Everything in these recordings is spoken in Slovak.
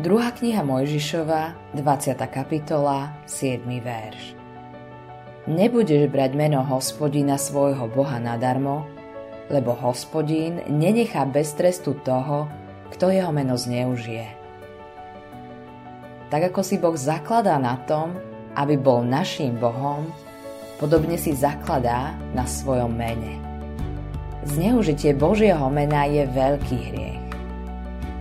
Druhá kniha Mojžišova, 20. kapitola, 7. verš. Nebudeš brať meno hospodina svojho Boha nadarmo, lebo hospodín nenechá bez trestu toho, kto jeho meno zneužije. Tak ako si Boh zakladá na tom, aby bol naším Bohom, podobne si zakladá na svojom mene. Zneužitie Božieho mena je veľký hriech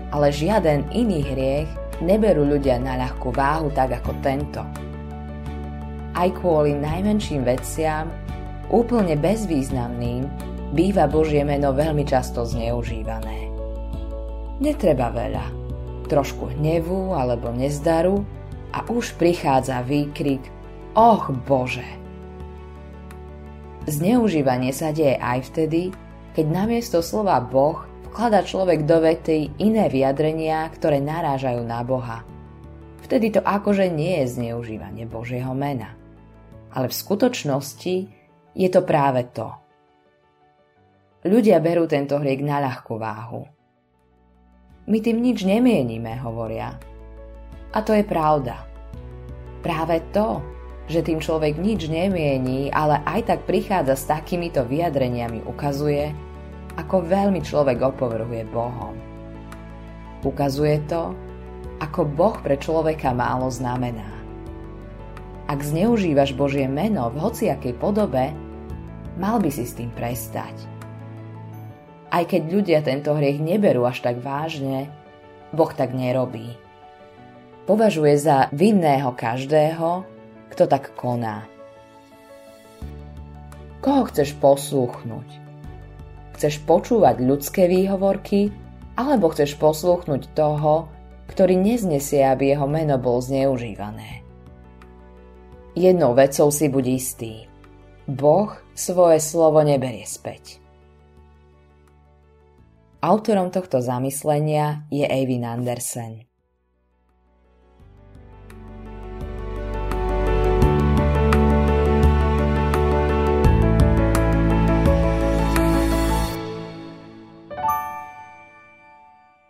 ale žiaden iný hriech neberú ľudia na ľahkú váhu tak ako tento. Aj kvôli najmenším veciam, úplne bezvýznamným, býva Božie meno veľmi často zneužívané. Netreba veľa, trošku hnevu alebo nezdaru a už prichádza výkrik Och Bože! Zneužívanie sa deje aj vtedy, keď namiesto slova Boh vklada človek do vety iné vyjadrenia, ktoré narážajú na Boha. Vtedy to akože nie je zneužívanie Božieho mena. Ale v skutočnosti je to práve to. Ľudia berú tento hriek na ľahkú váhu. My tým nič nemienime, hovoria. A to je pravda. Práve to, že tým človek nič nemiení, ale aj tak prichádza s takýmito vyjadreniami, ukazuje, ako veľmi človek opovrhuje Bohom. Ukazuje to, ako Boh pre človeka málo znamená. Ak zneužívaš Božie meno v hociakej podobe, mal by si s tým prestať. Aj keď ľudia tento hriech neberú až tak vážne, Boh tak nerobí. Považuje za vinného každého, kto tak koná. Koho chceš poslúchnuť? Chceš počúvať ľudské výhovorky, alebo chceš poslúchnuť toho, ktorý neznesie, aby jeho meno bol zneužívané. Jednou vecou si buď istý. Boh svoje slovo neberie späť. Autorom tohto zamyslenia je Eivin Andersen.